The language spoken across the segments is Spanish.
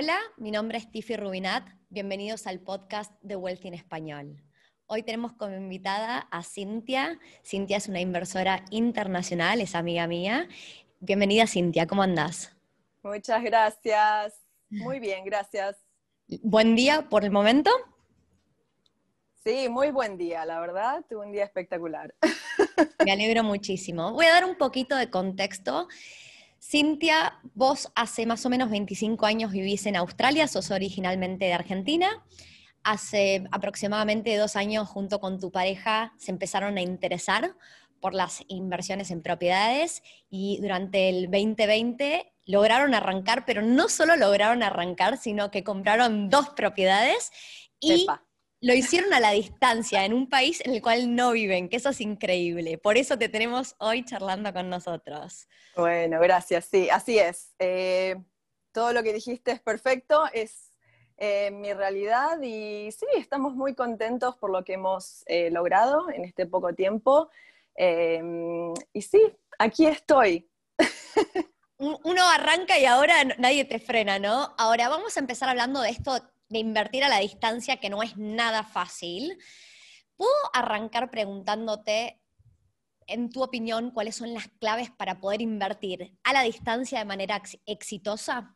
Hola, mi nombre es Tiffy Rubinat. Bienvenidos al podcast de Wealth en Español. Hoy tenemos como invitada a Cintia. Cintia es una inversora internacional, es amiga mía. Bienvenida, Cintia, ¿cómo andás? Muchas gracias. Muy bien, gracias. Buen día por el momento. Sí, muy buen día, la verdad, tuve un día espectacular. Me alegro muchísimo. Voy a dar un poquito de contexto. Cintia, vos hace más o menos 25 años vivís en Australia, sos originalmente de Argentina. Hace aproximadamente dos años, junto con tu pareja, se empezaron a interesar por las inversiones en propiedades y durante el 2020 lograron arrancar, pero no solo lograron arrancar, sino que compraron dos propiedades y lo hicieron a la distancia, en un país en el cual no viven, que eso es increíble. Por eso te tenemos hoy charlando con nosotros. Bueno, gracias, sí, así es. Eh, todo lo que dijiste es perfecto, es eh, mi realidad y sí, estamos muy contentos por lo que hemos eh, logrado en este poco tiempo. y sí, aquí estoy. Uno arranca y ahora nadie te frena, ¿no? Ahora vamos a empezar hablando de esto de invertir a la distancia, que no es nada fácil. ¿Puedo arrancar preguntándote, en tu opinión, cuáles son las claves para poder invertir a la distancia de manera exitosa?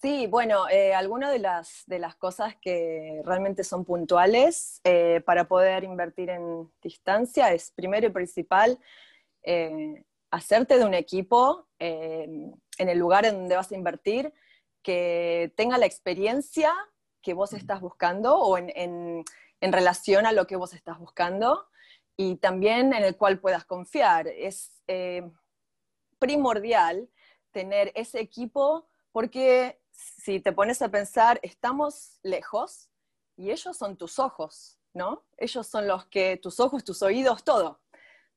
Sí, bueno, eh, algunas de las, de las cosas que realmente son puntuales eh, para poder invertir en distancia es, primero y principal, eh, hacerte de un equipo en el lugar en donde vas a invertir que tenga la experiencia que vos estás buscando o en, relación a lo que vos estás buscando y también en el cual puedas confiar. Es eh, primordial tener ese equipo porque si te pones a pensar, estamos lejos y ellos son tus ojos, ¿no? Ellos son los que, tus ojos, tus oídos, todo.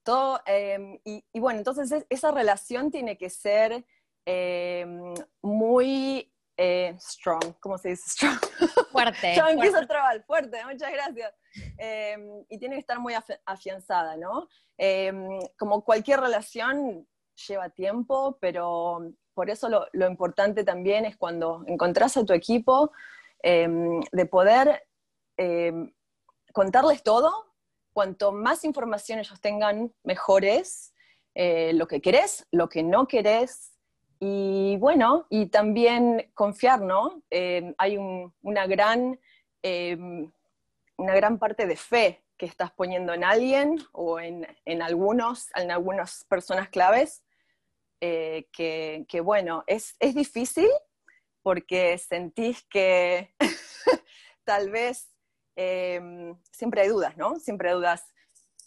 todo em, y, bueno, entonces esa relación tiene que ser em, muy eh, strong, ¿cómo se dice strong? Fuerte. Empiezo a trabajar, fuerte, muchas gracias. Em, y tiene que estar muy afianzada, ¿no? Em, como cualquier relación lleva tiempo, pero por eso lo, lo importante también es cuando encontrás a tu equipo, em, de poder contarles todo, cuanto más información ellos tengan, mejor es eh, lo que querés, lo que no querés, y bueno, y también confiar, ¿no? Eh, hay una, gran, eh, una gran parte de fe que estás poniendo en alguien o en, algunos, en algunas personas claves, eh, que, bueno, es, es difícil porque sentís que tal vez siempre hay dudas, ¿no? Siempre hay dudas.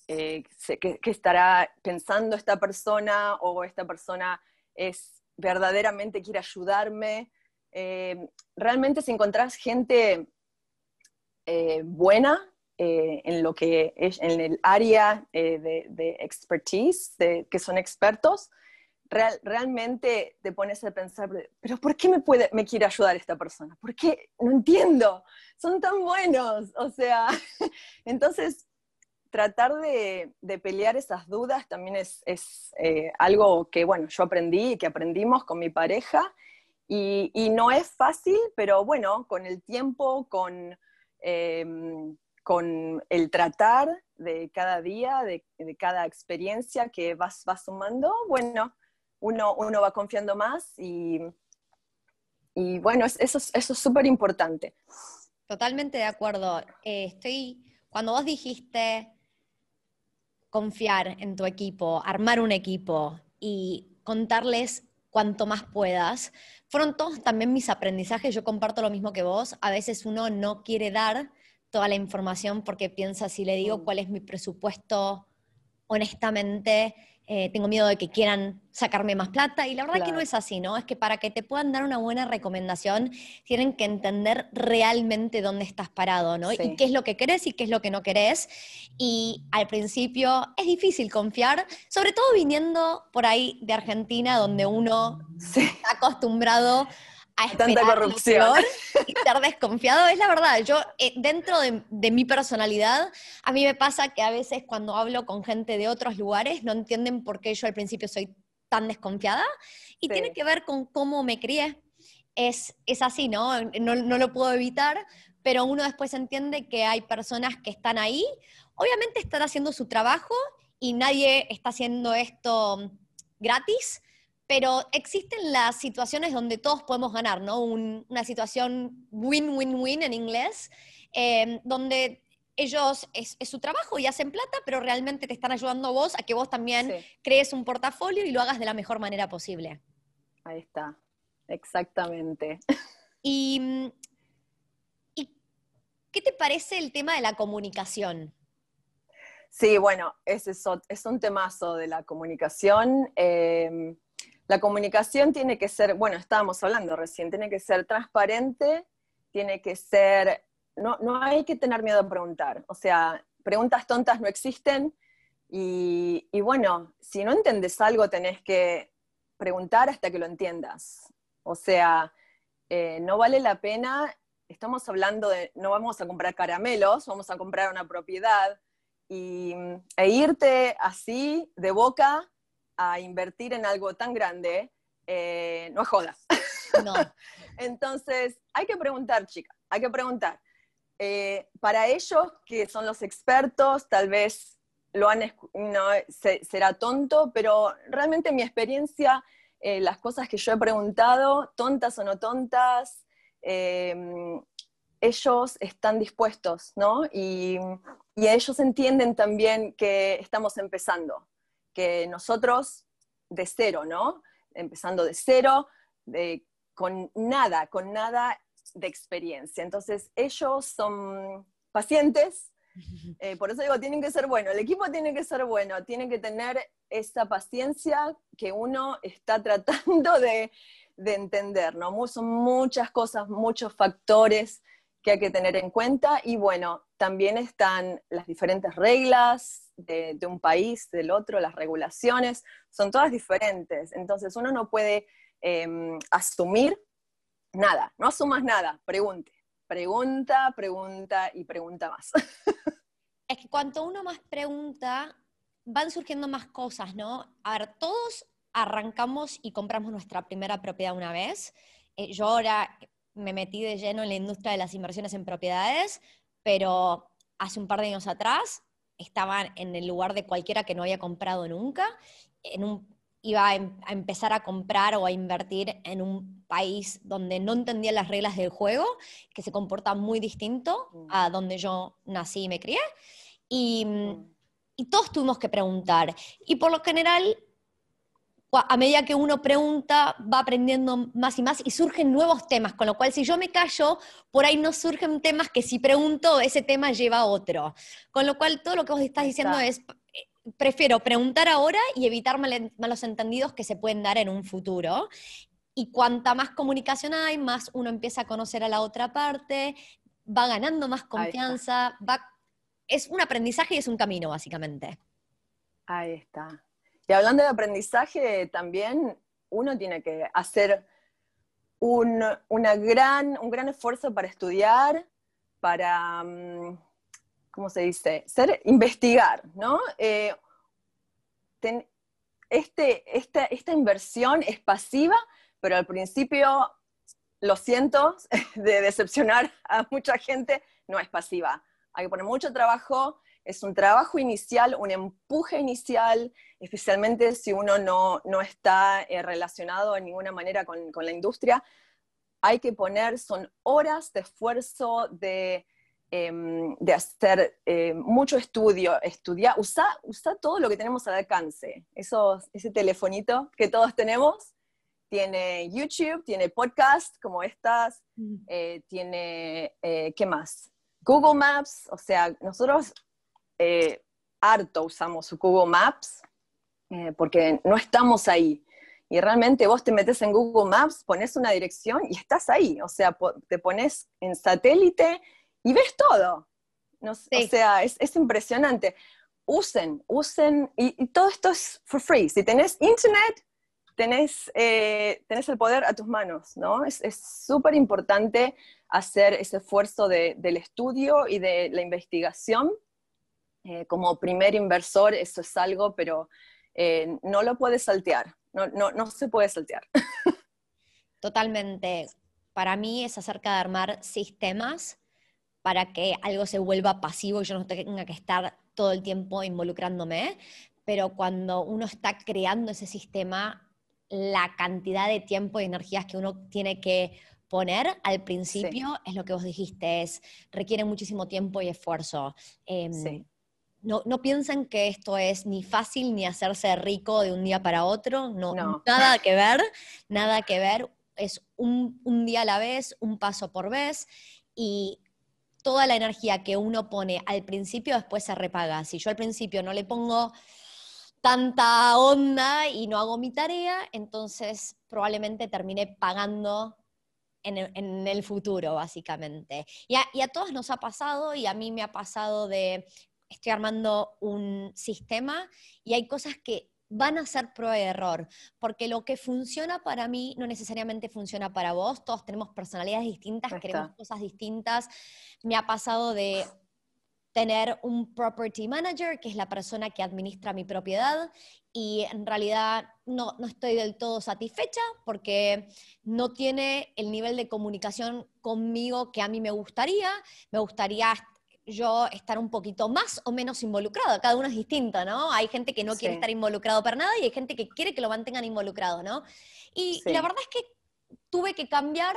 ¿qué, ¿Qué estará pensando esta persona o esta persona es verdaderamente quiere ayudarme. Eh, realmente si encontrás gente eh, buena eh, en lo que es en el área de, expertise, que son expertos, realmente te pones a pensar, pero ¿por qué me, puede, me quiere ayudar esta persona? ¿Por qué? No entiendo, son tan buenos. O sea, entonces tratar de, pelear esas dudas también es, eh, algo que, bueno, yo aprendí y que aprendimos con mi pareja. Y, no es fácil, pero bueno, con el tiempo, con, em, con el tratar de cada día, de, cada experiencia que vas, vas sumando, bueno, uno, uno va confiando más y, y bueno, eso, eso es súper importante. Totalmente de acuerdo. Eh, estoy, cuando vos dijiste confiar en tu equipo, armar un equipo y contarles cuanto más puedas. Fueron todos también mis aprendizajes, yo comparto lo mismo que vos, a veces uno no quiere dar toda la información porque piensa si le digo mm. cuál es mi presupuesto honestamente eh, tengo miedo de que quieran sacarme más plata. Y la verdad que no es así, ¿no? Es que para que te puedan dar una buena recomendación, tienen que entender realmente dónde estás parado, ¿no? Y qué es lo que querés y qué es lo que no querés. Y al principio es difícil confiar, sobre todo viniendo por ahí de Argentina, donde uno está acostumbrado a Tanta corrupción. y estar desconfiado. Es la verdad, yo eh, dentro de, mi personalidad, a mí me pasa que a veces cuando hablo con gente de otros lugares no entienden por qué yo al principio soy tan desconfiada y tiene que ver con cómo me crié. es, es así, ¿no? ¿no? No lo puedo evitar, pero uno después entiende que hay personas que están ahí, obviamente están haciendo su trabajo y nadie está haciendo esto gratis, pero existen las situaciones donde todos podemos ganar, ¿no? una situación win-win-win en inglés, em, donde ellos es, su trabajo y hacen plata, pero realmente te están ayudando vos a que vos también crees un portafolio y lo hagas de la mejor manera posible. Ahí está, exactamente. ¿Y, qué te parece el tema de la comunicación? Sí, bueno, es un temazo de la comunicación. Em, la comunicación tiene que ser, bueno, estábamos hablando recién, tiene que ser transparente, tiene que ser, no, no hay que tener miedo a preguntar, o sea, preguntas tontas no existen y, bueno, si no entiendes algo tenés que preguntar hasta que lo entiendas. O sea, eh, no vale la pena, estamos hablando de, no vamos a comprar caramelos, vamos a comprar una propiedad y, e irte así de boca a invertir en algo tan grande, eh, no es joda. No. Entonces, hay que preguntar, chicas, hay que preguntar. Eh, para ellos, que son los expertos, tal vez lo han, no, será tonto, pero realmente mi experiencia, eh, las cosas que yo he preguntado, tontas o no tontas, ellos están dispuestos, ¿no? Y, y ellos entienden también que estamos empezando que nosotros de cero, ¿no? Empezando de cero, con nada, con nada de experiencia. Entonces, ellos son pacientes, eh, por eso digo, tienen que ser buenos, el equipo tiene que ser bueno, tienen que tener esa paciencia que uno está tratando de, de entender, ¿no? Son muchas cosas, muchos factores que hay que tener en cuenta y bueno, también están las diferentes reglas de, un país, del otro, las regulaciones, son todas diferentes. Entonces uno no puede em, asumir nada, no asumas nada, pregunte, pregunta, pregunta y pregunta más. es que cuanto uno más pregunta, van surgiendo más cosas, ¿no? A ver, todos arrancamos y compramos nuestra primera propiedad una vez. Eh, yo ahora me metí de lleno en la industria de las inversiones en propiedades, pero hace un par de años atrás estaba en el lugar de cualquiera que no había comprado nunca, en un, iba em, a, empezar a comprar o a invertir en un país donde no entendía las reglas del juego, que se comporta muy distinto mm. a donde yo nací y me crié. Y, mm. y todos tuvimos que preguntar. Y por lo general a medida que uno pregunta, va aprendiendo más y más y surgen nuevos temas, con lo cual si yo me callo, por ahí no surgen temas que si pregunto, ese tema lleva a otro. Con lo cual todo lo que vos estás diciendo es, eh, prefiero preguntar ahora y evitar malos entendidos que se pueden dar en un futuro. Y cuanta más comunicación hay, más uno empieza a conocer a la otra parte, va ganando más confianza, va, es un aprendizaje y es un camino, básicamente. Ahí está. Y hablando de aprendizaje, también uno tiene que hacer un, gran esfuerzo para estudiar, para, mm, ¿cómo se dice? Ser, investigar, ¿no? Eh, este, esta, esta inversión es pasiva, pero al principio, lo siento de decepcionar a mucha gente, no es pasiva. Hay que poner mucho trabajo, es un trabajo inicial, un empuje inicial, especialmente si uno no, no está eh, relacionado en ninguna manera con, con, la industria. Hay que poner, son horas de esfuerzo, de, em, de hacer eh, mucho estudio, estudiar, usa, usa todo lo que tenemos al alcance. Eso, ese telefonito que todos tenemos, tiene YouTube, tiene podcast como estas, mm. eh, tiene, ¿qué más? Google Maps, o sea, nosotros eh, harto usamos Google Maps eh, porque no estamos ahí. Y realmente vos te metes en Google Maps, pones una dirección y estás ahí. O sea, te pones en satélite y ves todo. O sea, es, impresionante. Usen, usen, y, todo esto es for free. Si tenés internet, tenés, eh, tenés el poder a tus manos, ¿no? Es súper importante hacer ese esfuerzo del estudio y de la investigación eh, como primer inversor eso es algo, pero eh, no lo puedes saltear, no, no, no se puede saltear. Totalmente. para mí es acerca de armar sistemas para que algo se vuelva pasivo y yo no tenga que estar todo el tiempo involucrándome, pero cuando uno está creando ese sistema, la cantidad de tiempo y energías que uno tiene que poner al principio es lo que vos dijiste, es, requiere muchísimo tiempo y esfuerzo. Em, no, no, piensen que esto es ni fácil ni hacerse rico de un día para otro, no, nada que ver, nada que ver, es un, un día a la vez, un paso por vez y toda la energía que uno pone al principio después se repaga. Si yo al principio no le pongo tanta onda y no hago mi tarea, entonces probablemente termine pagando en el, futuro, básicamente. Y a, todos nos ha pasado, y a mí me ha pasado de, estoy armando un sistema y hay cosas que van a ser prueba de error, porque lo que funciona para mí no necesariamente funciona para vos, todos tenemos personalidades distintas, queremos cosas distintas. Me ha pasado de tener un property manager, que es la persona que administra mi propiedad, y en realidad no, no, estoy del todo satisfecha porque no tiene el nivel de comunicación conmigo que a mí me gustaría. Me gustaría yo estar un poquito más o menos involucrado. Cada uno es distinto, ¿no? Hay gente que no quiere estar involucrado para nada y hay gente que quiere que lo mantengan involucrado, ¿no? Y la verdad es que tuve que cambiar.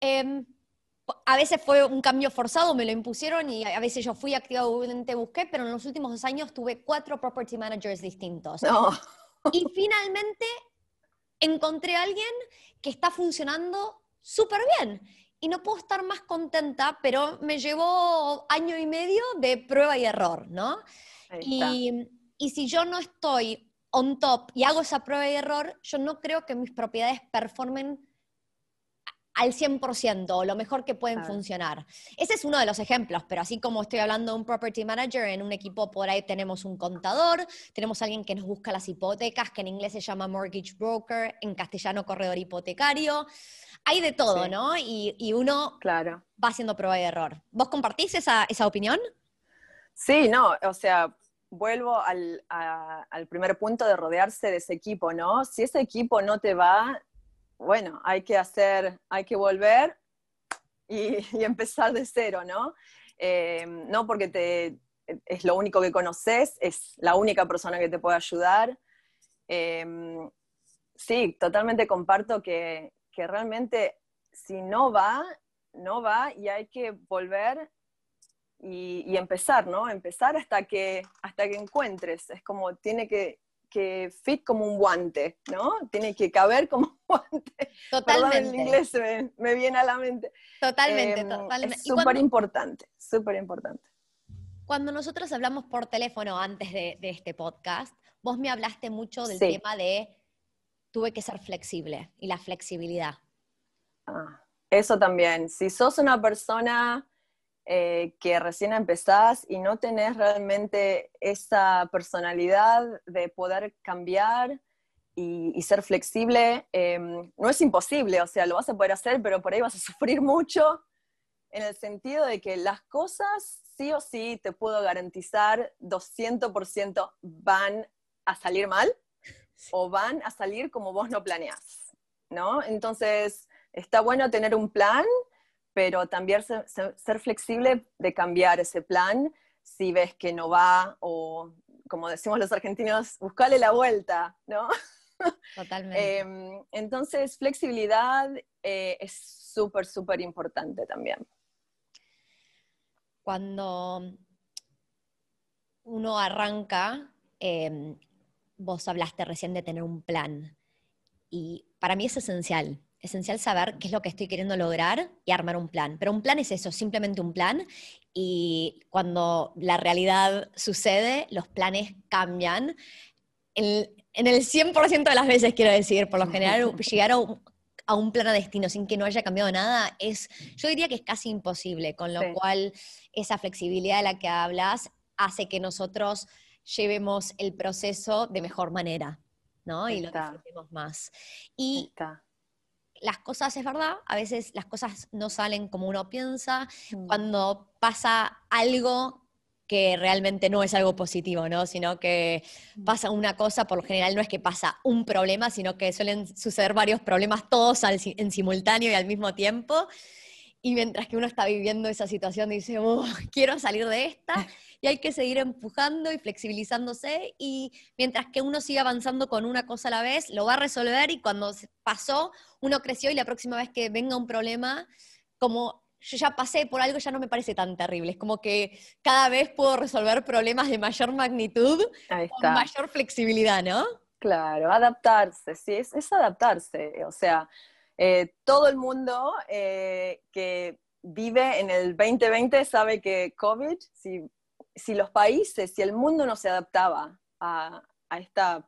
Em, a veces fue un cambio forzado, me lo impusieron y a veces yo fui activamente busqué, pero en los últimos dos años tuve cuatro property managers distintos. Y finalmente encontré a alguien que está funcionando súper bien. Y no puedo estar más contenta, pero me llevó año y medio de prueba y error, ¿no? Y, y si yo no estoy on top y hago esa prueba y error, yo no creo que mis propiedades performen al 100%, lo mejor que pueden funcionar. Ese es uno de los ejemplos, pero así como estoy hablando de un property manager, en un equipo por ahí tenemos un contador, tenemos alguien que nos busca las hipotecas, que en inglés se llama mortgage broker, en castellano corredor hipotecario. Hay de todo, ¿no? Y, uno claro. va haciendo prueba y error. ¿Vos compartís esa, opinión? Sí, no, o sea, vuelvo al, al, primer punto de rodearse de ese equipo, ¿no? Si ese equipo no te va, bueno, hay que hacer, hay que volver y, empezar de cero, ¿no? Eh, no porque te, es lo único que conoces, es la única persona que te puede ayudar. Eh, sí, totalmente comparto que, realmente si no va, no va y hay que volver y, y, empezar, ¿no? Empezar hasta que, hasta que encuentres. Es como tiene que, que fit como un guante, ¿no? Tiene que caber como un guante. Totalmente. Perdón, el inglés me, viene a la mente. Totalmente, em, totalmente. Es súper importante, súper importante. Cuando nosotros hablamos por teléfono antes de, este podcast, vos me hablaste mucho del tema de tuve que ser flexible y la flexibilidad. Ah, eso también. Si sos una persona eh, que recién empezás y no tenés realmente esa personalidad de poder cambiar y, ser flexible, em, no es imposible, o sea, lo vas a poder hacer, pero por ahí vas a sufrir mucho en el sentido de que las cosas sí o sí te puedo garantizar 200% van a salir mal o van a salir como vos no planeás, ¿no? Entonces, está bueno tener un plan pero también ser, flexible de cambiar ese plan si ves que no va o, como decimos los argentinos, buscarle la vuelta, ¿no? Totalmente. Em, entonces, flexibilidad eh, es súper, súper importante también. Cuando uno arranca, em, vos hablaste recién de tener un plan y para mí es esencial esencial saber qué es lo que estoy queriendo lograr y armar un plan. Pero un plan es eso, simplemente un plan. Y cuando la realidad sucede, los planes cambian. En, el 100% de las veces, quiero decir, por lo general, llegar a un, plan a destino sin que no haya cambiado nada es, yo diría que es casi imposible, con lo cual esa flexibilidad de la que hablas hace que nosotros llevemos el proceso de mejor manera, ¿no? Y lo disfrutemos más. Y las cosas, es verdad, a veces las cosas no salen como uno piensa. Mm. Cuando pasa algo que realmente no es algo positivo, ¿no? Sino que pasa una cosa, por lo general no es que pasa un problema, sino que suelen suceder varios problemas todos en simultáneo y al mismo tiempo. Y mientras que uno está viviendo esa situación, dice, oh, quiero salir de esta, y hay que seguir empujando y flexibilizándose, y mientras que uno siga avanzando con una cosa a la vez, lo va a resolver, y cuando pasó, uno creció, y la próxima vez que venga un problema, como yo ya pasé por algo, ya no me parece tan terrible. Es como que cada vez puedo resolver problemas de mayor magnitud con mayor flexibilidad, ¿no? Claro, adaptarse, sí, es adaptarse. O sea, eh, todo el mundo eh, que vive en el 2020 sabe que COVID, si, los países, si el mundo no se adaptaba a, esta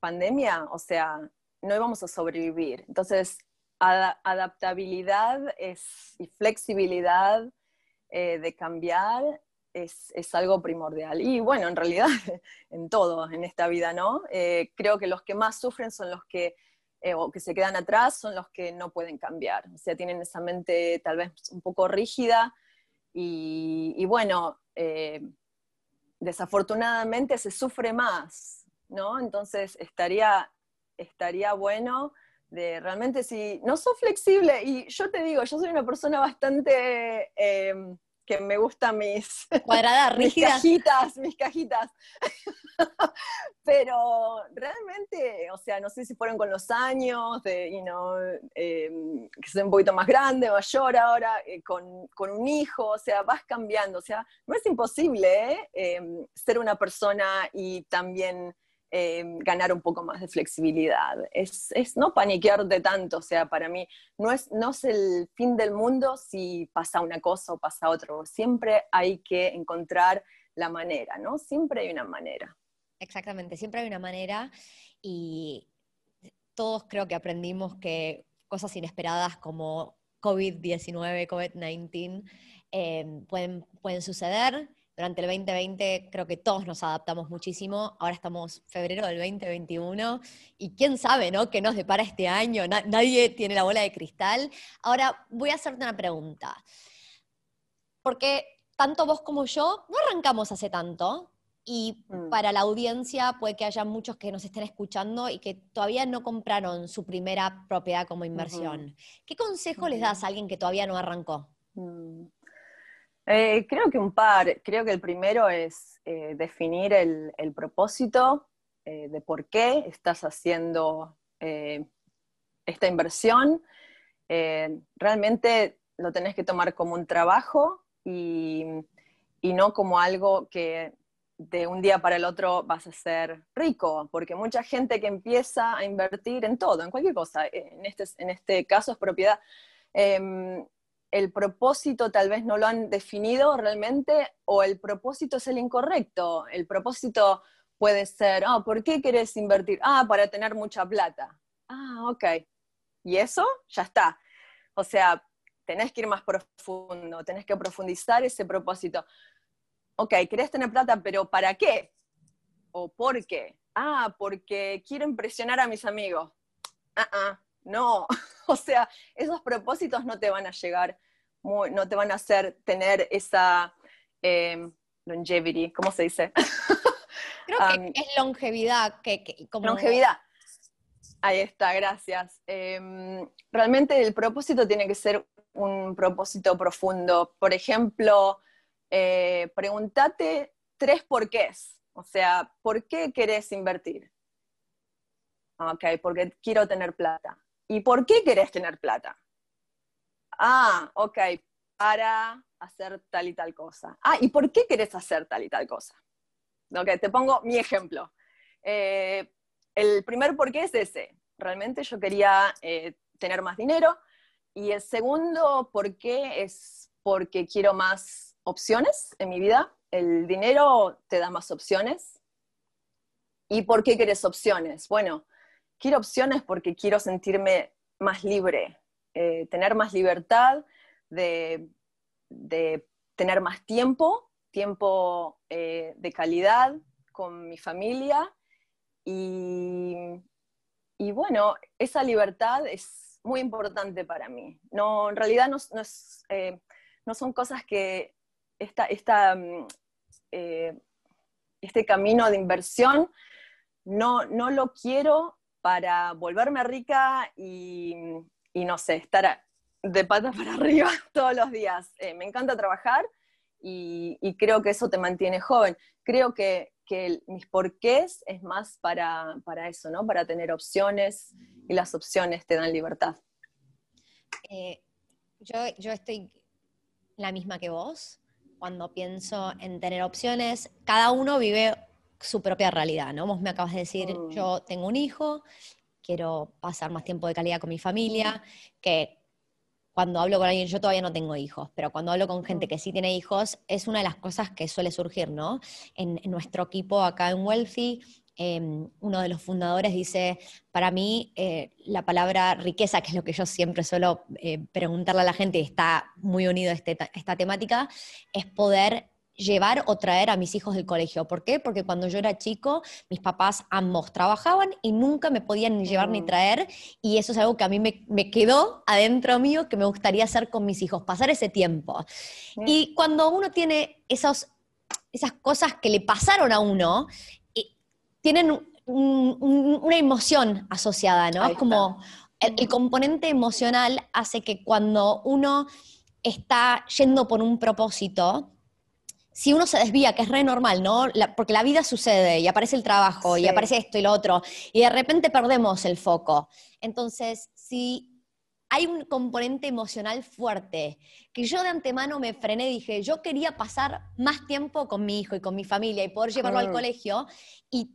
pandemia, o sea, no íbamos a sobrevivir. Entonces, adaptabilidad y flexibilidad eh, de cambiar es, algo primordial. Y bueno, en realidad, en todo, en esta vida, ¿no? creo que los que más sufren son los que eh, o que se quedan atrás son los que no pueden cambiar. O sea, tienen esa mente tal vez un poco rígida y, bueno, eh, desafortunadamente se sufre más, ¿no? Entonces estaría, estaría bueno de realmente si no sos flexible, y yo te digo, yo soy una persona bastante... Eh, que me gustan mis, Cuadradas, mis cajitas, mis cajitas. Pero realmente, o sea, no sé si fueron con los años, de, you know, em, que soy un poquito más grande, mayor ahora, eh, con, con, un hijo, o sea, vas cambiando, o sea, no es imposible ¿eh? em, ser una persona y también Em, ganar un poco más de flexibilidad. Es, es, no paniquearte tanto, o sea, para mí no es, no es el fin del mundo si pasa una cosa o pasa otra, siempre hay que encontrar la manera, ¿no? Siempre hay una manera. Exactamente, siempre hay una manera y todos creo que aprendimos que cosas inesperadas como COVID-19, COVID-19 em, pueden, pueden suceder durante el 2020 creo que todos nos adaptamos muchísimo. Ahora estamos febrero del 2021 y quién sabe, ¿no? ¿Qué nos depara este año? nadie tiene la bola de cristal. Ahora voy a hacerte una pregunta. Porque tanto vos como yo no arrancamos hace tanto y mm. para la audiencia puede que haya muchos que nos estén escuchando y que todavía no compraron su primera propiedad como inversión. ¿Qué consejo les das a alguien que todavía no arrancó? Mm. Eh, creo que un par. Creo que el primero es eh, definir el, propósito eh, de por qué estás haciendo esta inversión. realmente lo tenés que tomar como un trabajo y, y, no como algo que de un día para el otro vas a ser rico, porque mucha gente que empieza a invertir en todo, en cualquier cosa, en este, en este caso es propiedad, em, el propósito tal vez no lo han definido realmente o el propósito es el incorrecto. El propósito puede ser, ah, ¿por qué querés invertir? Ah, para tener mucha plata. Ah, ok. Y eso ya está. O sea, tenés que ir más profundo, tenés que profundizar ese propósito. Ok, querés tener plata, pero ¿para qué? ¿O por qué? Ah, porque quiero impresionar a mis amigos. Ah, ah, no. o sea, esos propósitos no te van a llegar no te van a hacer tener esa eh, longevity, ¿cómo se dice? Creo que es longevidad. Que, Longevidad. Ahí está, gracias. Em, realmente el propósito tiene que ser un propósito profundo. Por ejemplo, eh, pregúntate tres porqués. O sea, ¿por qué querés invertir? Ok, porque quiero tener plata. ¿Y por qué querés tener plata? Ah, ok, para hacer tal y tal cosa. Ah, ¿y por qué querés hacer tal y tal cosa? Ok, te pongo mi ejemplo. Eh, el primer por qué es ese. Realmente yo quería eh, tener más dinero. Y el segundo por qué es porque quiero más opciones en mi vida. El dinero te da más opciones. ¿Y por qué quieres opciones? Bueno, quiero opciones porque quiero sentirme más libre, eh, tener más libertad, de, tener más tiempo, tiempo eh, de calidad con mi familia y, bueno, esa libertad es muy importante para mí. No, en realidad no, eh, son cosas que esta, esta, mm, este camino de inversión no, no lo quiero para volverme rica y, no sé, estar de patas para arriba todos los días. Eh, me encanta trabajar y, creo que eso te mantiene joven. Creo que, mis porqués es más para, eso, ¿no? Para tener opciones y las opciones te dan libertad. Eh, yo, yo estoy la misma que vos cuando pienso en tener opciones. Cada uno vive su propia realidad, ¿no? Vos me acabas de decir, mm. yo tengo un hijo, quiero pasar más tiempo de calidad con mi familia, que cuando hablo con alguien, yo todavía no tengo hijos, pero cuando hablo con gente mm. que sí tiene hijos, es una de las cosas que suele surgir, ¿no? En, nuestro equipo acá en Wealthy, em, uno de los fundadores dice, para mí eh, la palabra riqueza, que es lo que yo siempre suelo eh, preguntarle a la gente y está muy unido a este esta temática, es poder llevar o traer a mis hijos del colegio. ¿Por qué? Porque cuando yo era chico, mis papás ambos trabajaban y nunca me podían ni llevar ni mm. traer, y eso es algo que a mí me, quedó adentro mío que me gustaría hacer con mis hijos, pasar ese tiempo. Y cuando uno tiene esos, esas cosas que le pasaron a uno, tienen una emoción asociada, ¿no? es como el componente emocional hace que cuando uno está yendo por un propósito, si uno se desvía, que es re normal, ¿no? porque la vida sucede y aparece el trabajo y aparece esto y lo otro, y de repente perdemos el foco. Entonces, si hay un componente emocional fuerte, que yo de antemano me frené y dije, yo quería pasar más tiempo con mi hijo y con mi familia y poder llevarlo al colegio y,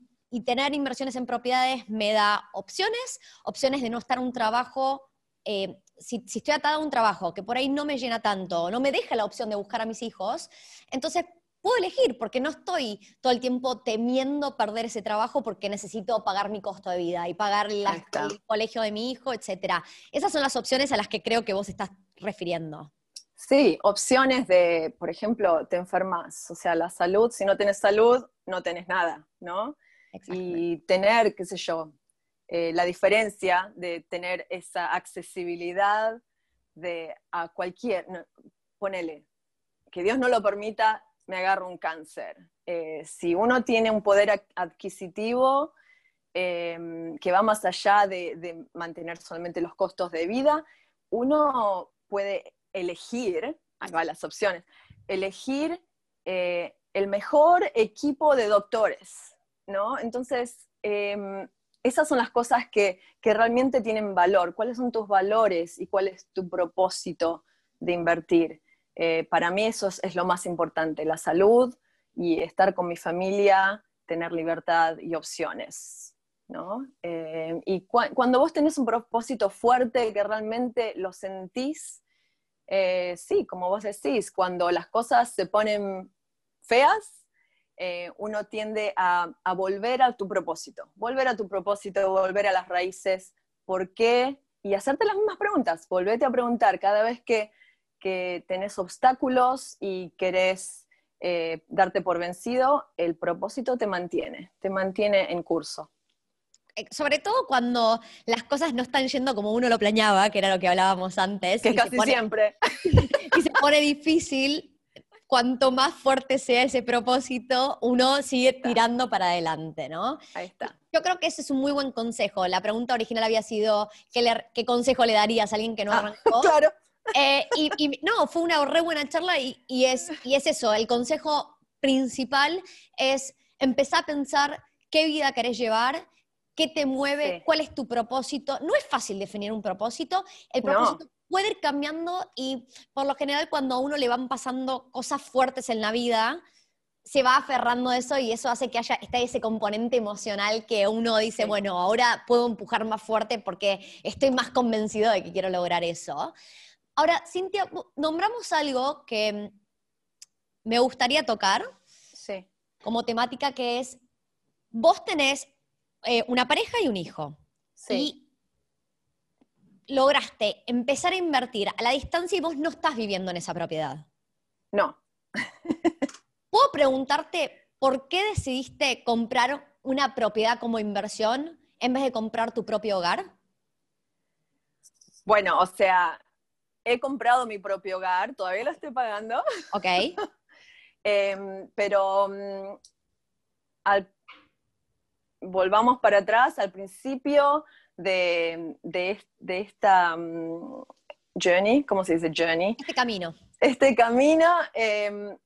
tener inversiones en propiedades me da opciones, opciones de no estar en un trabajo eh, si, estoy atada a un trabajo que por ahí no me llena tanto, no me deja la opción de buscar a mis hijos, entonces puedo elegir porque no estoy todo el tiempo temiendo perder ese trabajo porque necesito pagar mi costo de vida y pagar el colegio de mi hijo, etc. Esas son las opciones a las que creo que vos estás refiriendo. Sí, opciones de, por ejemplo, te enfermas, o sea, la salud, si no tienes salud, no tenés nada, ¿no? Y tener, qué sé yo, eh, la diferencia de tener esa accesibilidad de a cualquier, ponele, que Dios no lo permita, me agarro un cáncer. Eh, si uno tiene un poder adquisitivo em, que va más allá de, mantener solamente los costos de vida, uno puede elegir, ahí van las opciones, elegir eh, el mejor equipo de doctores, ¿no? Entonces, em, esas son las cosas que, realmente tienen valor. ¿Cuáles son tus valores y cuál es tu propósito de invertir? Eh, para mí eso es, lo más importante, la salud y estar con mi familia, tener libertad y opciones. Eh, y cuando vos tenés un propósito fuerte que realmente lo sentís, eh, sí, como vos decís, cuando las cosas se ponen feas, eh, uno tiende a, volver a tu propósito, volver a tu propósito, volver a las raíces, ¿por qué? Y hacerte las mismas preguntas, volvete a preguntar cada vez que, tenés obstáculos y querés eh, darte por vencido, el propósito te mantiene, te mantiene en curso eh, sobre todo cuando las cosas no están yendo como uno lo planeaba, que era lo que hablábamos antes. Que casi siempre. Y se pone difícil, cuanto más fuerte sea ese propósito, uno sigue tirando para adelante, ¿no? Ahí está. Yo creo que ese es un muy buen consejo. La pregunta original había sido, ¿qué, consejo le darías a alguien que no ah, arrancó? Claro. Eh, y, no, fue una re buena charla y, es, y es eso, el consejo principal es empezar a pensar qué vida querés llevar, qué te mueve, cuál es tu propósito. No es fácil definir un propósito, el propósito puede ir cambiando y por lo general cuando a uno le van pasando cosas fuertes en la vida, se va aferrando a eso y eso hace que haya está ese componente emocional que uno dice, bueno, ahora puedo empujar más fuerte porque estoy más convencido de que quiero lograr eso. Ahora, Cintia, nombramos algo que me gustaría tocar como temática que es, vos tenés eh, una pareja y un hijo. Sí lograste empezar a invertir a la distancia y vos no estás viviendo en esa propiedad? No. ¿Puedo preguntarte por qué decidiste comprar una propiedad como inversión en vez de comprar tu propio hogar? Bueno, o sea, he comprado mi propio hogar, todavía lo estoy pagando. Ok. Em, pero mm, volvamos para atrás al principio de, esta mm, journey, ¿cómo se dice journey? Este camino. Este camino, em,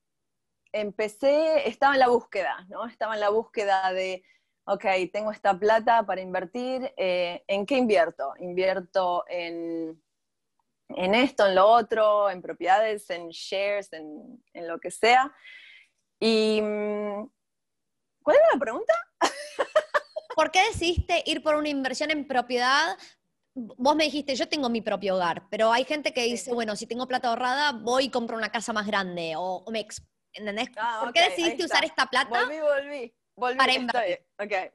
empecé, estaba en la búsqueda, ¿no? Estaba en la búsqueda de, ok, tengo esta plata para invertir, eh, ¿en qué invierto? Invierto en, en, esto, en lo otro, en propiedades, en shares, en, en lo que sea. Y, mm, ¿cuál era la pregunta? ¿Por qué decidiste ir por una inversión en propiedad? Vos me dijiste, yo tengo mi propio hogar, pero hay gente que dice, bueno, si tengo plata ahorrada, voy y compro una casa más grande, o, me, ¿entendés? Ah, ¿Por qué decidiste usar esta plata? Volví, volví, volví. Para invertir. Ok.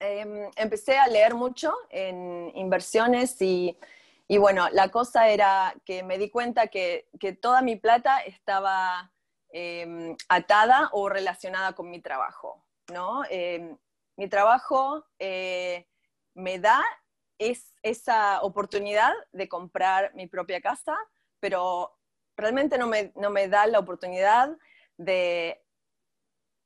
Em, empecé a leer mucho en inversiones y, y, bueno, la cosa era que me di cuenta que, que toda mi plata estaba em, atada o relacionada con mi trabajo, ¿no? Em, mi trabajo eh, me da es, esa oportunidad de comprar mi propia casa, pero realmente no me, no me da la oportunidad de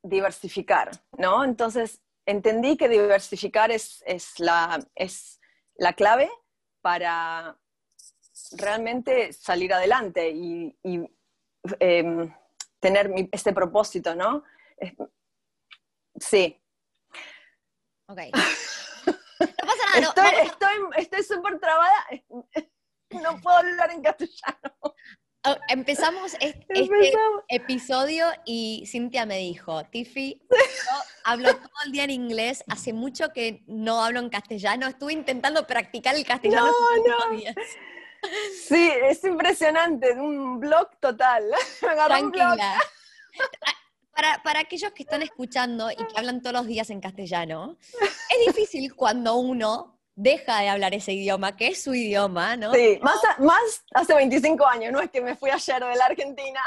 diversificar, ¿no? Entonces, entendí que diversificar es, es, la, es la clave para realmente salir adelante y, em, tener este propósito, ¿no? Sí, Ok. No pasa nada. Estoy súper trabada. No puedo hablar en castellano. Oh, empezamos este, episodio y Cintia me dijo, Tiffy, yo hablo todo el día en inglés, hace mucho que no hablo en castellano, estuve intentando practicar el castellano. No, no. Sí, es impresionante, un blog total. Tranquila. Para, aquellos que están escuchando y que hablan todos los días en castellano, es difícil cuando uno deja de hablar ese idioma, que es su idioma, ¿no? Sí, más, más hace 25 años, no es que me fui ayer de la Argentina.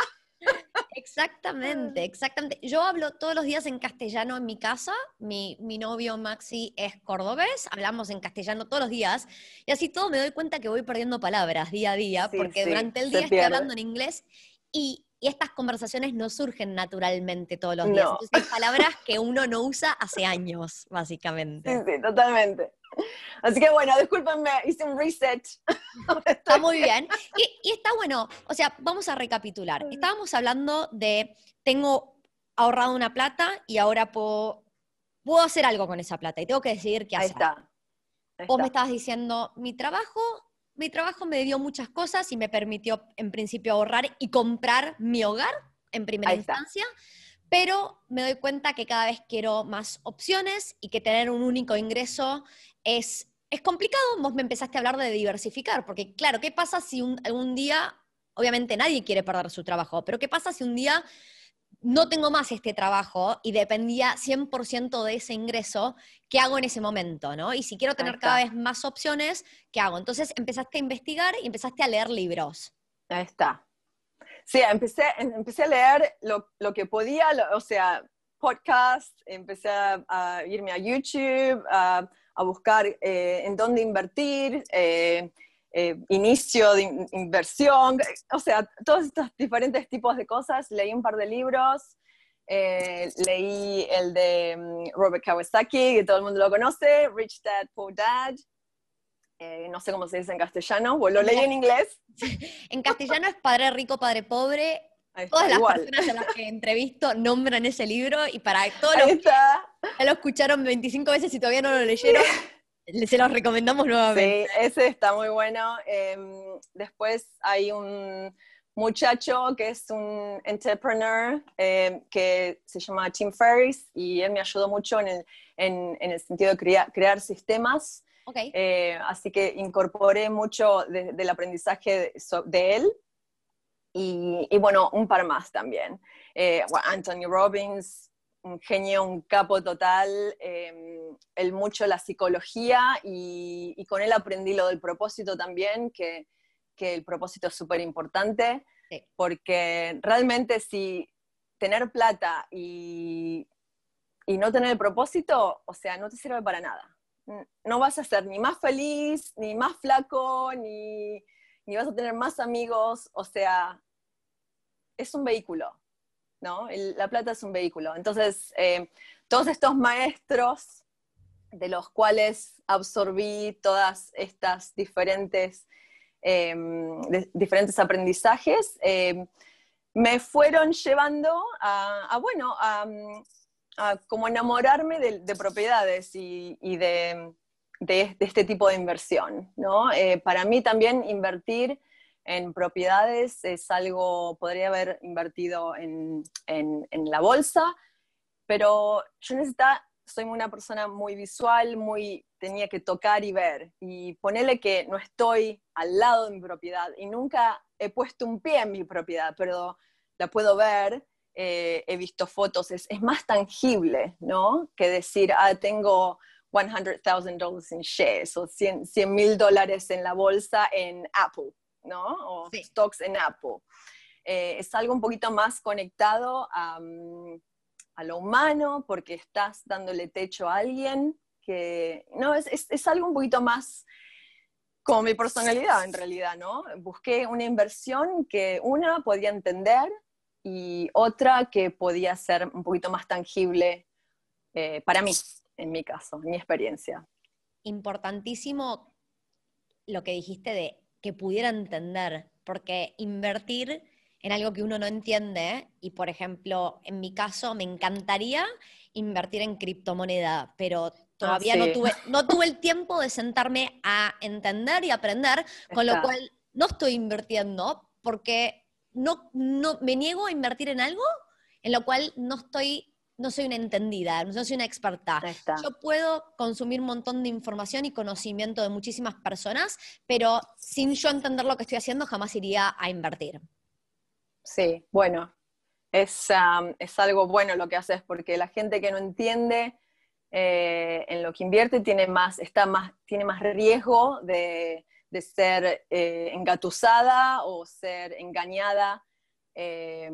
Exactamente, exactamente. Yo hablo todos los días en castellano en mi casa. Mi, mi, novio Maxi es cordobés, hablamos en castellano todos los días. Y así todo me doy cuenta que voy perdiendo palabras día a día, porque durante el día estoy hablando en inglés. Y y estas conversaciones no surgen naturalmente todos los días. Entonces, hay palabras que uno no usa hace años, básicamente. Sí, sí, totalmente. Así que bueno, discúlpenme, hice un reset. Está muy bien. Y, está bueno, o sea, vamos a recapitular. Estábamos hablando de, tengo ahorrado una plata y ahora puedo, puedo hacer algo con esa plata y tengo que decidir qué hacer. Ahí está. Vos me estabas diciendo, mi trabajo mi trabajo me dio muchas cosas y me permitió en principio ahorrar y comprar mi hogar en primera instancia, pero me doy cuenta que cada vez quiero más opciones y que tener un único ingreso es, es complicado. Vos me empezaste a hablar de diversificar, porque claro, ¿qué pasa si un, algún día, obviamente nadie quiere perder su trabajo, pero qué pasa si un día no tengo más este trabajo y dependía 100% de ese ingreso, ¿qué hago en ese momento? ¿no? Y si quiero tener cada vez más opciones, ¿qué hago? Entonces empezaste a investigar y empezaste a leer libros. Ahí está. Sí, empecé, empecé a leer lo, que podía, o sea, podcast, empecé a, irme a YouTube, a, buscar eh, en dónde invertir. Eh, eh, inicio de inversión, o sea, todos estos diferentes tipos de cosas. Leí un par de libros, eh, leí el de mm, Robert Kawasaki, que todo el mundo lo conoce, Rich Dad, Poor Dad. Eh, no sé cómo se dice en castellano, o lo leí en inglés. en castellano es Padre Rico, Padre Pobre. Todas las personas a las que entrevisto nombran ese libro y para todos los que ya lo escucharon 25 veces y todavía no lo leyeron, se los recomendamos nuevamente. Sí, ese está muy bueno. Em, después hay un muchacho que es un entrepreneur em, que se llama Tim Ferriss y él me ayudó mucho en el, en, el sentido de crear sistemas. Okay. Eh, así que incorporé mucho del aprendizaje de, él y, y, bueno, un par más también. Eh, Anthony Robbins, un genio, un capo total, eh, él mucho la psicología y, con él aprendí lo del propósito también, que, el propósito es súper importante, porque realmente si tener plata y, no tener el propósito, o sea, no te sirve para nada. No vas a ser ni más feliz, ni más flaco, ni, ni vas a tener más amigos, o sea, es un vehículo ¿no? la plata es un vehículo. Entonces, eh, todos estos maestros de los cuales absorbí todas estas diferentes, em, diferentes aprendizajes, em, me fueron llevando a, bueno, a, como enamorarme de, propiedades y, de, este tipo de inversión. ¿no? Eh, para mí también invertir en propiedades es algo, podría haber invertido en, en, la bolsa, pero yo necesitaba soy una persona muy visual, muy tenía que tocar y ver. Y ponerle que no estoy al lado de mi propiedad y nunca he puesto un pie en mi propiedad, pero la puedo ver, eh, he visto fotos, es, es, más tangible, ¿no? Que decir, ah, tengo $100,000 en shares o 100 mil dólares en la bolsa en Apple, ¿no? O stocks en Apple. Eh, es algo un poquito más conectado a... A lo humano, porque estás dándole techo a alguien, que no, es, es, algo un poquito más como mi personalidad en realidad, ¿no? Busqué una inversión que una podía entender y otra que podía ser un poquito más tangible eh, para mí, en mi caso, en mi experiencia. Importantísimo lo que dijiste de que pudiera entender, porque invertir en algo que uno no entiende. Y por ejemplo, en mi caso, me encantaría invertir en criptomoneda, pero todavía no, tuve, no tuve el tiempo de sentarme a entender y aprender, con lo cual no estoy invirtiendo porque no, no, me niego a invertir en algo en lo cual no estoy no soy una entendida, no soy una experta. Yo puedo consumir un montón de información y conocimiento de muchísimas personas, pero sin yo entender lo que estoy haciendo, jamás iría a invertir. Sí, bueno, es, es, algo bueno lo que haces porque la gente que no entiende eh, en lo que invierte tiene más, está más, tiene más riesgo de, ser eh, engatusada o ser engañada eh,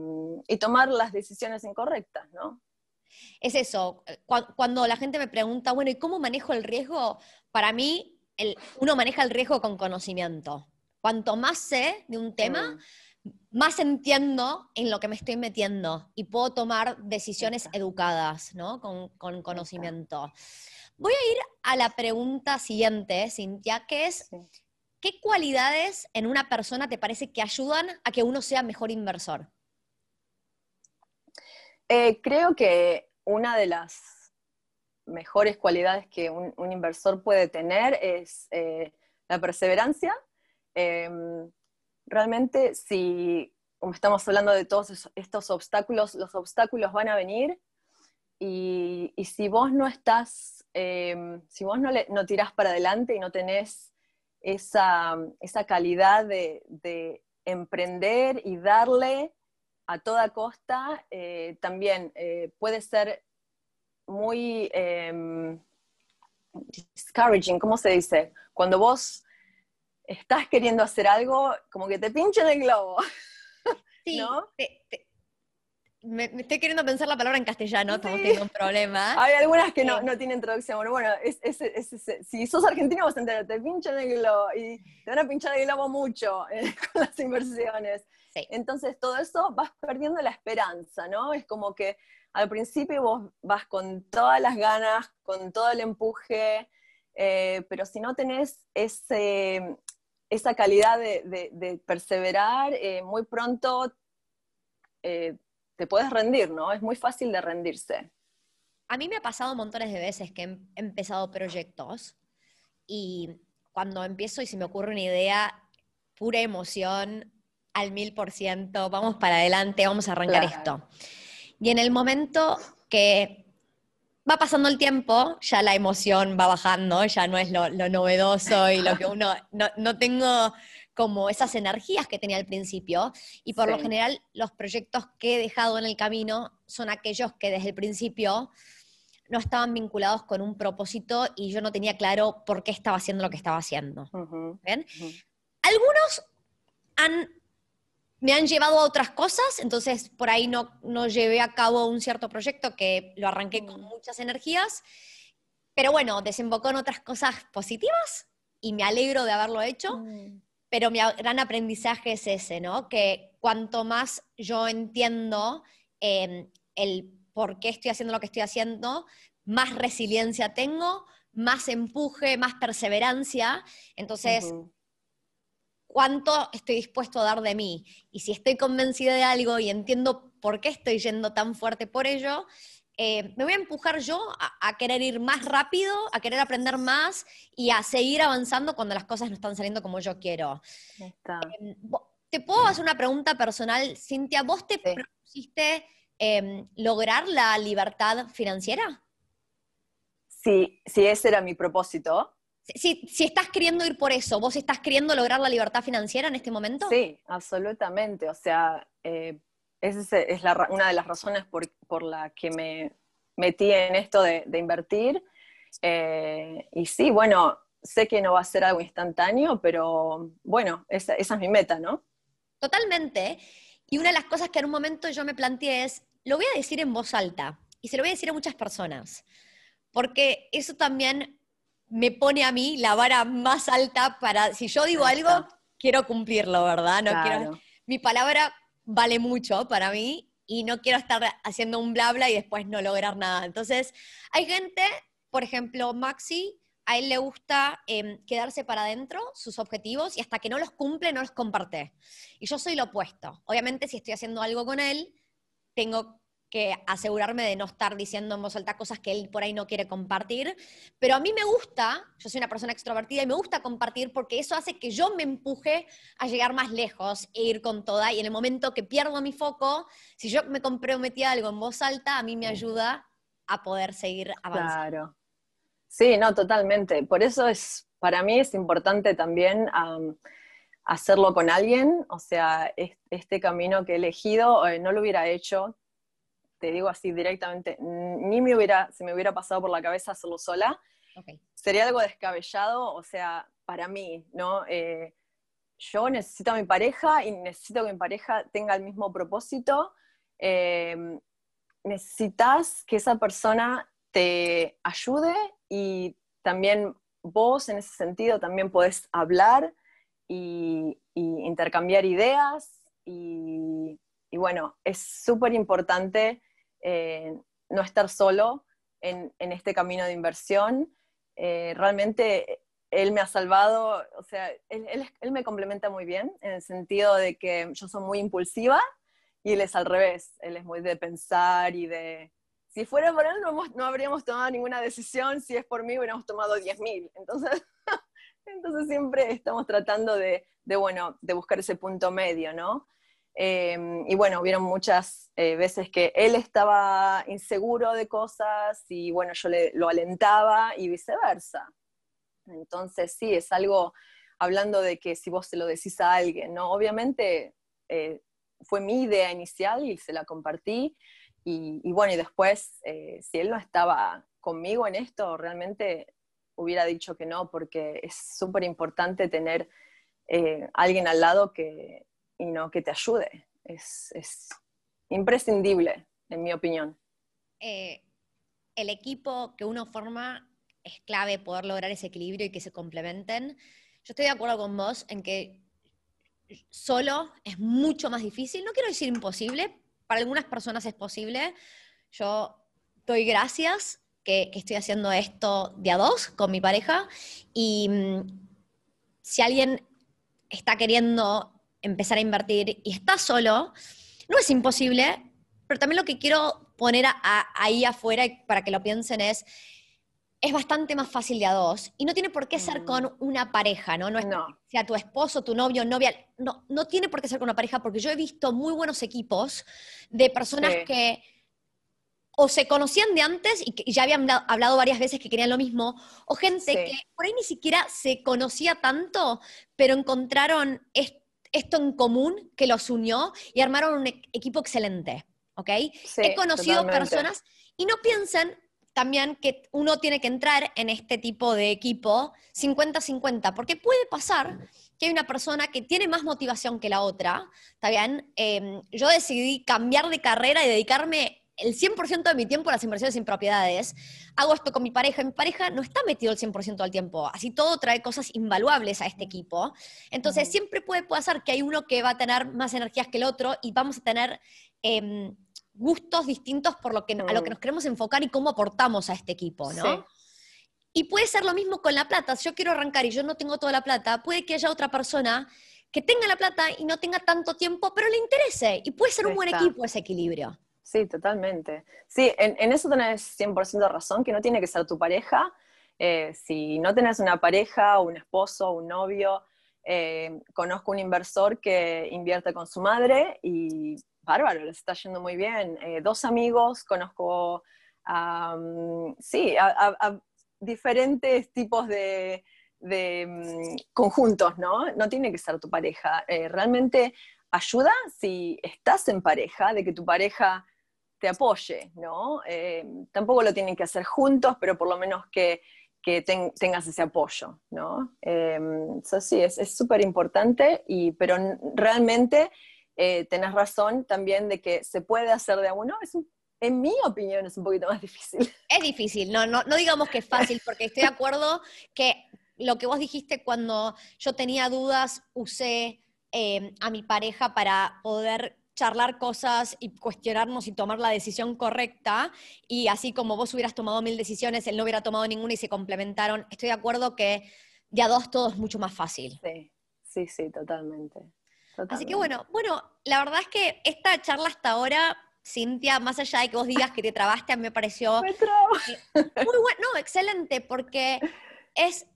y tomar las decisiones incorrectas, ¿no? Es eso, cuando la gente me pregunta, bueno, ¿y cómo manejo el riesgo? Para mí, uno maneja el riesgo con conocimiento. Cuanto más sé de un tema, mm más entiendo en lo que me estoy metiendo y puedo tomar decisiones educadas, ¿no? Con, conocimiento. Voy a ir a la pregunta siguiente, Cintia, que es, ¿qué cualidades en una persona te parece que ayudan a que uno sea mejor inversor? Eh, creo que una de las mejores cualidades que un, inversor puede tener es eh, la perseverancia. Em, realmente si, como estamos hablando de todos estos obstáculos, los obstáculos van a venir y, si vos no estás, em, si vos no, le, tirás para adelante y no tenés esa, calidad de, emprender y darle a toda costa, eh, también eh, puede ser muy em, discouraging, ¿cómo se dice? Cuando vos estás queriendo hacer algo, como que te pinchen el globo. Sí, ¿no? me, estoy queriendo pensar la palabra en castellano, sí. tengo un problema. Hay algunas que no, no tienen traducción. Bueno, bueno es, si sos argentino vas a entender, te pinchan el globo y te van a pinchar el globo mucho eh, con las inversiones. Entonces todo eso vas perdiendo la esperanza, ¿no? Es como que al principio vos vas con todas las ganas, con todo el empuje, eh, pero si no tenés ese, esa calidad de, perseverar, eh, muy pronto eh, te puedes rendir, ¿no? Es muy fácil de rendirse. A mí me ha pasado montones de veces que he empezado proyectos y cuando empiezo y se me ocurre una idea, pura emoción, al mil por ciento, vamos para adelante, vamos a arrancar esto. Y en el momento que va pasando el tiempo, ya la emoción va bajando, ya no es lo, novedoso y lo que uno, no, tengo como esas energías que tenía al principio. Y por lo general, los proyectos que he dejado en el camino son aquellos que desde el principio no estaban vinculados con un propósito y yo no tenía claro por qué estaba haciendo lo que estaba haciendo. Algunos han me han llevado a otras cosas, entonces por ahí no, no llevé a cabo un cierto proyecto que lo arranqué con mm. muchas energías, pero bueno, desembocó en otras cosas positivas y me alegro de haberlo hecho, mm. pero mi gran aprendizaje es ese, ¿no? Que cuanto más yo entiendo em, el por qué estoy haciendo lo que estoy haciendo, más resiliencia tengo, más empuje, más perseverancia. Entonces, ¿cuánto estoy dispuesto a dar de mí? Y si estoy convencida de algo y entiendo por qué estoy yendo tan fuerte por ello, eh, me voy a empujar yo a, querer ir más rápido, a querer aprender más y a seguir avanzando cuando las cosas no están saliendo como yo quiero. Em, ¿Te puedo hacer una pregunta personal, Cintia? ¿Vos te propusiste em, lograr la libertad financiera? Sí, sí, ese era mi propósito. Si, si, estás queriendo ir por eso, ¿vos estás queriendo lograr la libertad financiera en este momento? Sí, absolutamente. O sea, eh, esa es, una de las razones por, por, la que me metí en esto de, invertir. Eh, y sí, bueno, sé que no va a ser algo instantáneo, pero bueno, esa, esa, es mi meta, ¿no? Totalmente. Y una de las cosas que en un momento yo me planteé es, lo voy a decir en voz alta y se lo voy a decir a muchas personas, porque eso también me pone a mí la vara más alta para, si yo digo algo, quiero cumplirlo, ¿verdad? No quiero, mi palabra vale mucho para mí y no quiero estar haciendo un bla bla y después no lograr nada. Entonces, hay gente, por ejemplo, Maxi, a él le gusta em, quedarse para adentro sus objetivos y hasta que no los cumple no los comparte. Y yo soy lo opuesto. Obviamente, si estoy haciendo algo con él, tengo que asegurarme de no estar diciendo en voz alta cosas que él por ahí no quiere compartir. Pero a mí me gusta, yo soy una persona extrovertida y me gusta compartir porque eso hace que yo me empuje a llegar más lejos e ir con toda. Y en el momento que pierdo mi foco, si yo me comprometí a algo en voz alta, a mí me ayuda a poder seguir avanzando. Claro. Sí, no, totalmente. Por eso es, para mí es importante también hacerlo con alguien. O sea, este camino que he elegido eh, no lo hubiera hecho te digo así directamente, ni me hubiera, se me hubiera pasado por la cabeza hacerlo sola. Sería algo descabellado, o sea, para mí, ¿no? Eh, yo necesito a mi pareja y necesito que mi pareja tenga el mismo propósito. Em, necesitas que esa persona te ayude y también vos en ese sentido también podés hablar y, intercambiar ideas y, y bueno, es súper importante eh, no estar solo en, este camino de inversión. Eh, realmente él me ha salvado, o sea, él, me complementa muy bien en el sentido de que yo soy muy impulsiva y él es al revés, él es muy de pensar y de... Si fuera por él no, habríamos tomado ninguna decisión, si es por mí hubiéramos tomado 10.000. Entonces, entonces siempre estamos tratando de, de, bueno, de buscar ese punto medio, ¿no? Em, y bueno, hubieron muchas eh, veces que él estaba inseguro de cosas y bueno, yo le, lo alentaba y viceversa. Entonces sí, es algo hablando de que si vos se lo decís a alguien, ¿no? Obviamente eh, fue mi idea inicial y se la compartí y, bueno, y después eh, si él no estaba conmigo en esto, realmente hubiera dicho que no, porque es súper importante tener alguien al lado que, y no que te ayude. Es, imprescindible, en mi opinión. Eh, el equipo que uno forma es clave poder lograr ese equilibrio y que se complementen. Yo estoy de acuerdo con vos en que solo es mucho más difícil. No quiero decir imposible, para algunas personas es posible. Yo doy gracias que, que estoy haciendo esto de a dos con mi pareja y mm, si alguien está queriendo empezar a invertir y estás solo, no es imposible, pero también lo que quiero poner ahí afuera para que lo piensen es, es bastante más fácil de a dos y no tiene por qué ser mm. con una pareja, ¿no? No es sea tu esposo, tu novio, novia, no, no tiene por qué ser con una pareja porque yo he visto muy buenos equipos de personas que o se conocían de antes y, que ya habían hablado varias veces que querían lo mismo, o gente que por ahí ni siquiera se conocía tanto, pero encontraron esto esto en común que los unió y armaron un e-, equipo excelente, ¿ok? He conocido personas y no piensen también que uno tiene que entrar en este tipo de equipo 50-50, porque puede pasar que hay una persona que tiene más motivación que la otra, ¿está bien? Em, yo decidí cambiar de carrera y dedicarme el 100% de mi tiempo las inversiones en propiedades. Hago esto con mi pareja. Mi pareja no está metido el 100% del tiempo. Así todo trae cosas invaluables a este equipo. Entonces, siempre puede pasar que hay uno que va a tener más energías que el otro y vamos a tener em, gustos distintos por lo que, a lo que mm. nos queremos enfocar y cómo aportamos a este equipo, ¿no? Y puede ser lo mismo con la plata. Si yo quiero arrancar y yo no tengo toda la plata, puede que haya otra persona que tenga la plata y no tenga tanto tiempo, pero le interese. Y puede ser un buen equipo ese equilibrio. Sí, totalmente. Sí, en, eso tenés 100% razón, que no tiene que ser tu pareja. Eh, si no tenés una pareja, un esposo, un novio, eh, conozco un inversor que invierte con su madre y bárbaro, les está yendo muy bien. Eh, dos amigos, conozco sí, a, diferentes tipos de, mm, conjuntos, ¿no? No tiene que ser tu pareja. realmente ayuda si estás en pareja, de que tu pareja te apoye, ¿no? Eh, tampoco lo tienen que hacer juntos, pero por lo menos que, tengas ese apoyo, ¿no? Eso eh, sí, es súper importante, pero realmente eh, tenés razón también de que se puede hacer de a uno, es en mi opinión es un poquito más difícil. Es difícil, no, no, no digamos que es fácil, porque estoy de acuerdo que lo que vos dijiste cuando yo tenía dudas, usé a mi pareja para poder charlar cosas y cuestionarnos y tomar la decisión correcta. Y así como vos hubieras tomado mil decisiones, él no hubiera tomado ninguna y se complementaron. Estoy de acuerdo que de a dos todo es mucho más fácil. Sí, sí, sí, totalmente. Así que bueno, bueno, la verdad es que esta charla hasta ahora, Cintia, más allá de que vos digas que te trabaste, a mí me pareció muy bueno, no, excelente, porque es,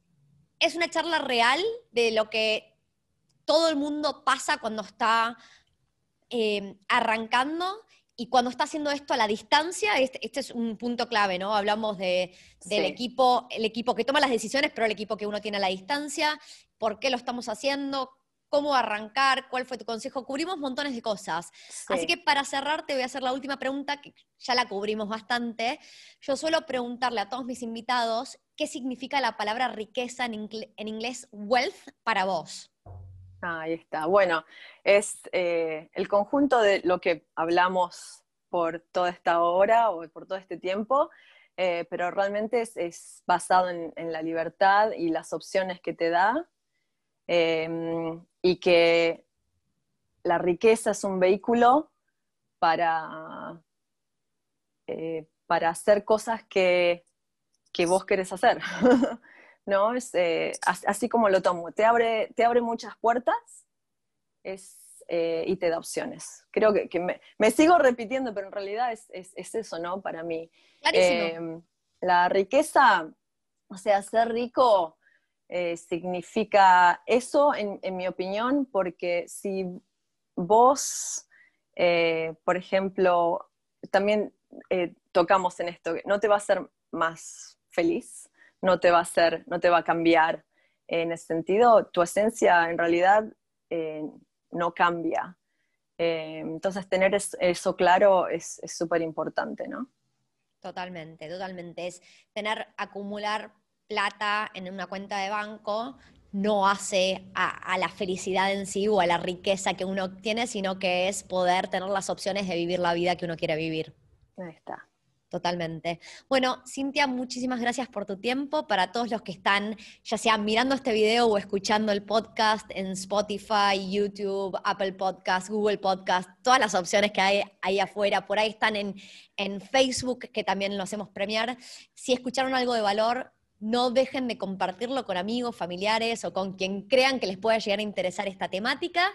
es una charla real de lo que todo el mundo pasa cuando está Em, arrancando y cuando está haciendo esto a la distancia, este, este es un punto clave, ¿no? Hablamos de, del equipo, el equipo que toma las decisiones, pero el equipo que uno tiene a la distancia, por qué lo estamos haciendo, cómo arrancar, cuál fue tu consejo. Cubrimos montones de cosas. Así que para cerrar te voy a hacer la última pregunta, que ya la cubrimos bastante. Yo suelo preguntarle a todos mis invitados qué significa la palabra riqueza en inglés wealth para vos. Ahí está. Bueno, es eh, el conjunto de lo que hablamos por toda esta hora o por todo este tiempo, eh, pero realmente es, basado en, la libertad y las opciones que te da em, y que la riqueza es un vehículo para, eh, para hacer cosas que, que vos querés hacer. ¿no? Es, eh, así como lo tomo, te abre, te abre muchas puertas eh, y te da opciones. Creo que, me, sigo repitiendo, pero en realidad es, eso, ¿no? Para mí. Em, la riqueza, o sea, ser rico eh, significa eso, en, mi opinión, porque si vos, por ejemplo, también tocamos en esto, no te va a hacer más feliz, no te va a hacer, no te va a cambiar. En ese sentido, tu esencia en realidad eh, no cambia. Eh, entonces, tener eso claro es súper importante, ¿no? Totalmente, totalmente. Es tener, acumular plata en una cuenta de banco no hace a, a, la felicidad en sí o a la riqueza que uno tiene, sino que es poder tener las opciones de vivir la vida que uno quiere vivir. Ahí está. Totalmente. Bueno, Cintia, muchísimas gracias por tu tiempo. Para todos los que están, ya sea mirando este video o escuchando el podcast en Spotify, YouTube, Apple Podcast, Google Podcast, todas las opciones que hay ahí afuera, por ahí están en, en Facebook, que también lo hacemos premiar. Si escucharon algo de valor, no dejen de compartirlo con amigos, familiares o con quien crean que les pueda llegar a interesar esta temática.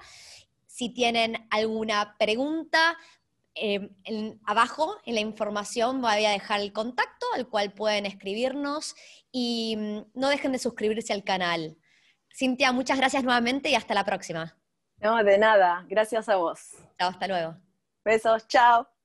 Si tienen alguna pregunta, eh, abajo en la información voy a dejar el contacto al cual pueden escribirnos y mm, no dejen de suscribirse al canal. Cintia, muchas gracias nuevamente y hasta la próxima. No, de nada. Gracias a vos. Chao, hasta luego. Besos, chao.